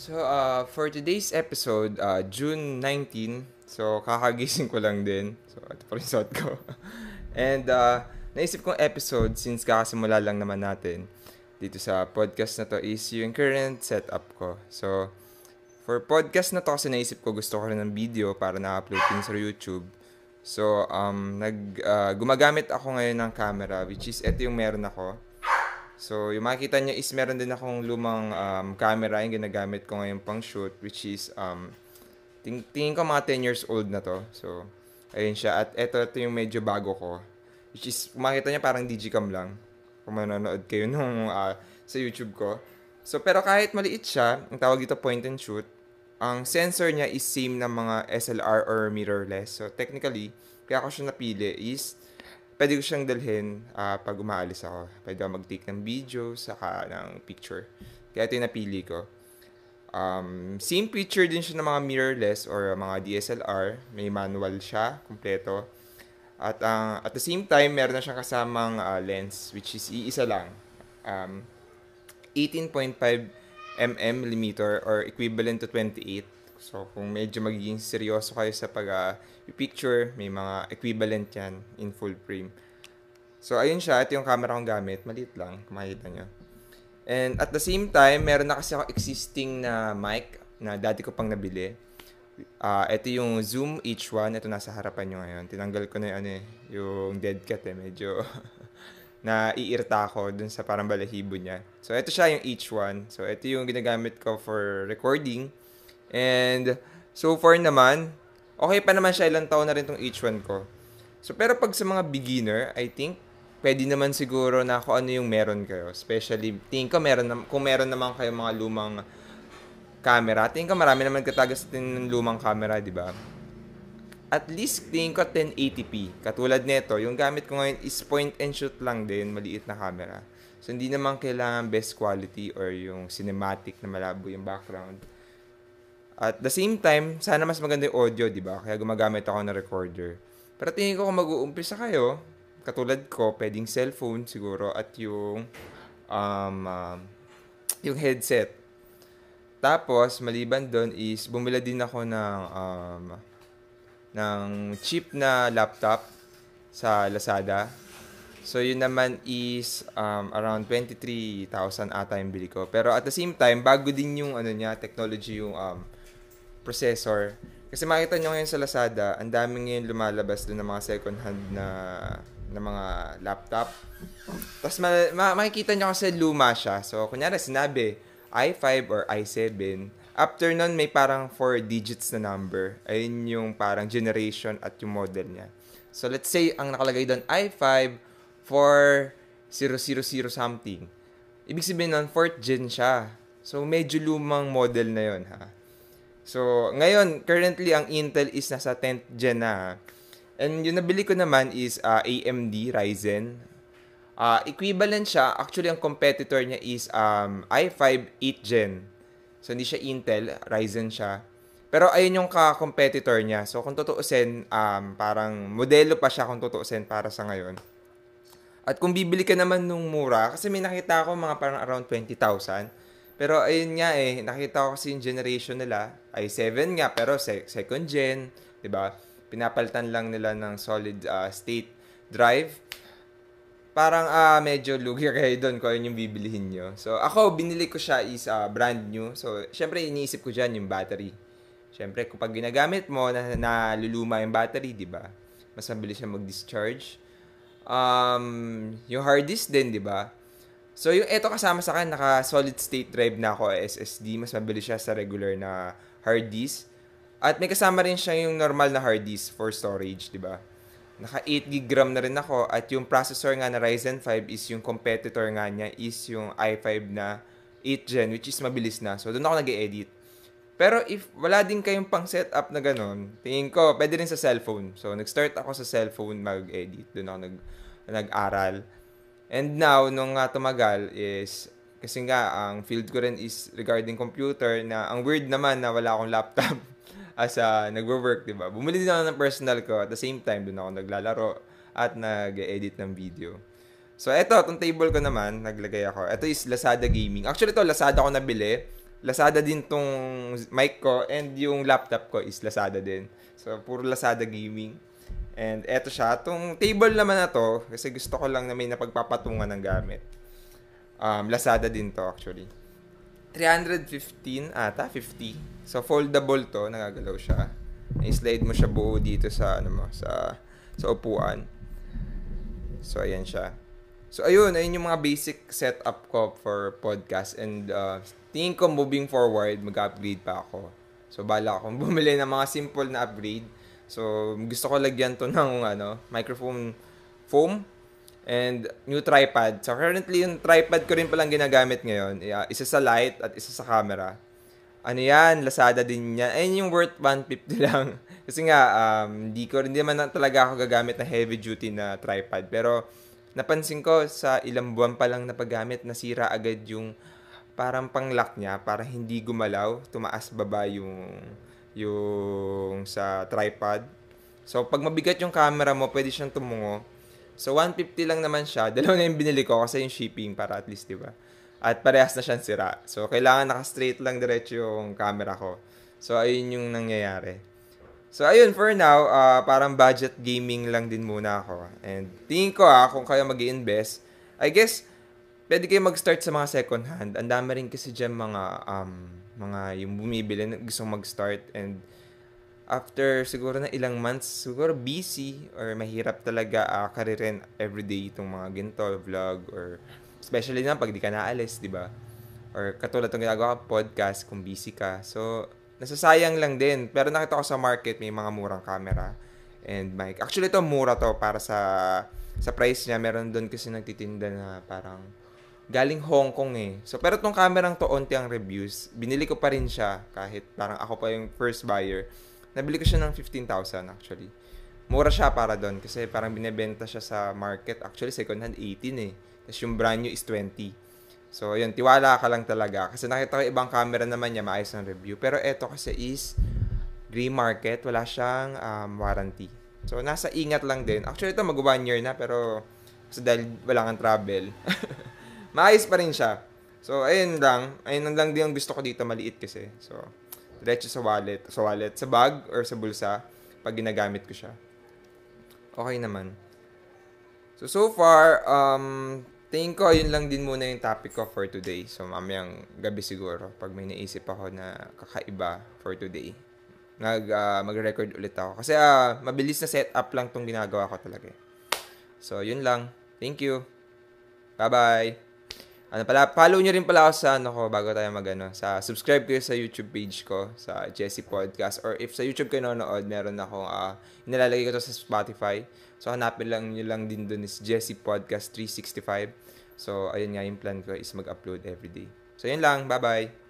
So, uh, for today's episode, uh, June 19, so kakagising ko lang din. So, ito pa rin suot ko. And, uh, naisip kong episode, since kakasimula lang naman natin dito sa podcast na to, is yung current setup ko. So, for podcast na to, kasi naisip ko gusto ko rin ng video para na-upload din sa YouTube. So, um, nag, uh, gumagamit ako ngayon ng camera, which is, ito yung meron ako. So, yung makikita nyo is meron din akong lumang um, camera yung ginagamit ko ngayon pang shoot, which is, um, ting tingin ko mga 10 years old na to. So, ayun siya. At ito, ito yung medyo bago ko. Which is, makita nyo parang digicam lang. Kung manonood kayo nung uh, sa YouTube ko. So, pero kahit maliit siya, ang tawag dito point and shoot, ang sensor niya is same ng mga SLR or mirrorless. So, technically, kaya ko siya napili is pwede ko siyang dalhin uh, pag umaalis ako. Pwede ako mag-take ng video, saka ng picture. Kaya ito yung napili ko. Um, same picture din siya ng mga mirrorless or mga DSLR. May manual siya, kompleto. At uh, at the same time, meron na siyang kasamang uh, lens, which is iisa lang. Um, 18.5 mm millimeter or equivalent to 28 So, kung medyo magiging seryoso kayo sa pag-picture, uh, may mga equivalent yan in full frame. So, ayun siya. Ito yung camera kong gamit. Maliit lang, kung makikita nyo. And at the same time, meron na kasi ako existing na mic na dati ko pang nabili. Uh, ito yung Zoom H1. Ito nasa harapan nyo ngayon. Tinanggal ko na yung, ano, eh, yung dead cat eh. Medyo naiirta ako dun sa parang balahibo niya. So, ito siya yung H1. So, ito yung ginagamit ko for recording. And so far naman, okay pa naman siya. Ilang taon na rin tong H1 ko. So pero pag sa mga beginner, I think pwede naman siguro na kung ano yung meron kayo. Especially, tingin ko meron na, kung meron naman kayo mga lumang camera. Tingin ko marami naman katagas din ng lumang camera, di ba? At least, tingin ko 1080p. Katulad nito, yung gamit ko ngayon is point and shoot lang din, maliit na camera. So, hindi naman kailangan best quality or yung cinematic na malabo yung background. At the same time, sana mas maganda yung audio, di ba? Kaya gumagamit ako ng recorder. Pero tingin ko kung mag-uumpisa kayo, katulad ko, pwedeng cellphone siguro at yung um, um, yung headset. Tapos, maliban doon is bumila din ako ng um, ng cheap na laptop sa Lazada. So, yun naman is um, around 23,000 ata yung bili ko. Pero at the same time, bago din yung ano niya, technology yung um, processor. Kasi makita nyo ngayon sa Lazada, ang daming ngayon lumalabas doon ng mga second hand na na mga laptop. Tapos ma- ma- makikita nyo kasi luma siya. So, kunyari sinabi, i5 or i7. After nun, may parang 4 digits na number. Ayun yung parang generation at yung model niya. So, let's say, ang nakalagay doon, i5 for 000 something. Ibig sabihin nun, 4th gen siya. So, medyo lumang model na yon ha. So, ngayon, currently, ang Intel is nasa 10th gen na. And yung nabili ko naman is uh, AMD Ryzen. Uh, equivalent siya. Actually, ang competitor niya is um, i5 8th gen. So, hindi siya Intel, Ryzen siya. Pero ayun yung ka-competitor niya. So, kung tutuusin, um, parang modelo pa siya kung tutuusin para sa ngayon. At kung bibili ka naman nung mura, kasi may nakita ako mga parang around 20,000. Pero ayun nga eh, nakita ko kasi yung generation nila, ay 7 nga, pero se- second gen, 'di ba? Pinapalitan lang nila ng solid uh, state drive. Parang uh, medyo lugi kayo doon kung ayun yung bibilihin nyo. So, ako, binili ko siya is uh, brand new. So, syempre, iniisip ko dyan yung battery. Syempre, kapag ginagamit mo, na, naluluma yung battery, di ba? Mas mabilis siya mag-discharge. Um, yung hard disk din, di ba? So, yung ito kasama sa akin, naka solid state drive na ako SSD. Mas mabilis siya sa regular na hard disk. At may kasama rin siya yung normal na hard disk for storage, di ba? Naka 8 GB RAM na rin ako. At yung processor nga na Ryzen 5 is yung competitor nga niya is yung i5 na 8 gen, which is mabilis na. So, doon ako nag-edit. Pero if wala din kayong pang setup na ganun, tingin ko, pwede rin sa cellphone. So, nag-start ako sa cellphone mag-edit. Doon ako nag, nag-aral. And now, nung uh, tumagal is, kasi nga, ang field ko rin is regarding computer na ang weird naman na wala akong laptop as a nagwo-work, di ba? Bumili din ako ng personal ko. At the same time, doon ako naglalaro at nag-edit ng video. So, eto, itong table ko naman, naglagay ako. Ito is Lazada Gaming. Actually, ito, Lazada ko nabili. Lazada din tong mic ko and yung laptop ko is Lazada din. So, puro Lazada gaming. And eto siya. Itong table naman na to, kasi gusto ko lang na may napagpapatungan ng gamit. Um, Lazada din to actually. 315 ata, 50. So, foldable to, nagagalaw siya. I-slide mo siya buo dito sa, ano mo, sa, sa upuan. So, ayan siya. So, ayun, ayun yung mga basic setup ko for podcast. And, uh, tingin ko moving forward, mag-upgrade pa ako. So, bala akong bumili ng mga simple na upgrade. So, gusto ko lagyan to ng, ano, microphone foam and new tripod. So, currently, yung tripod ko rin palang ginagamit ngayon. Isa sa light at isa sa camera. Ano yan? Lazada din yan. Ayun yung worth 150 lang. Kasi nga, um, di ko, hindi naman talaga ako gagamit na heavy duty na tripod. Pero, napansin ko sa ilang buwan pa lang na paggamit, nasira agad yung parang panglock niya para hindi gumalaw, tumaas baba yung yung sa tripod. So pag mabigat yung camera mo, pwede siyang tumungo. So 150 lang naman siya. Dalawa na yung binili ko kasi yung shipping para at least, 'di ba? At parehas na siyang sira. So kailangan naka-straight lang diretso yung camera ko. So ayun yung nangyayari. So, ayun, for now, uh, parang budget gaming lang din muna ako. And tingin ko ah, kung kayo mag invest I guess, pwede kayo mag-start sa mga second hand. Ang dami rin kasi dyan mga, um, mga yung bumibili na gustong mag-start. And after siguro na ilang months, siguro busy or mahirap talaga uh, karirin everyday itong mga ginto, vlog, or especially na pag di ka naalis, di ba? Or katulad ng ginagawa podcast, kung busy ka. So, nasasayang lang din. Pero nakita ko sa market, may mga murang camera and mic. Actually, ito mura to para sa sa price niya. Meron doon kasi nagtitinda na parang galing Hong Kong eh. So, pero tong camera to, onti ang reviews. Binili ko pa rin siya kahit parang ako pa yung first buyer. Nabili ko siya ng 15,000 actually. Mura siya para doon kasi parang binebenta siya sa market. Actually, second hand 18 eh. Tapos yung brand new is 20. So, yun, tiwala ka lang talaga. Kasi nakita ko ibang camera naman niya, maayos ng review. Pero ito kasi is gray market, wala siyang um, warranty. So, nasa ingat lang din. Actually, ito mag one year na, pero so dahil wala kang travel, maayos pa rin siya. So, ayun lang. Ayun lang din ang gusto ko dito, maliit kasi. So, diretso sa wallet, sa wallet, sa bag or sa bulsa pag ginagamit ko siya. Okay naman. So, so far, um, Tingin ko, yun lang din muna yung topic ko for today. So, mamayang gabi siguro, pag may naisip ako na kakaiba for today, nag, uh, mag-record ulit ako. Kasi uh, mabilis na setup lang tong ginagawa ko talaga. So, yun lang. Thank you. Bye-bye. Ano pala, follow nyo rin pala ako sa ano ko bago tayo magano. Sa subscribe kayo sa YouTube page ko, sa Jesse Podcast or if sa YouTube kayo nanonood, meron akong uh, nilalagay ko to sa Spotify. So, hanapin lang nyo lang din dun is Jesse Podcast 365. So, ayun nga yung plan ko is mag-upload everyday. So, yun lang. Bye-bye!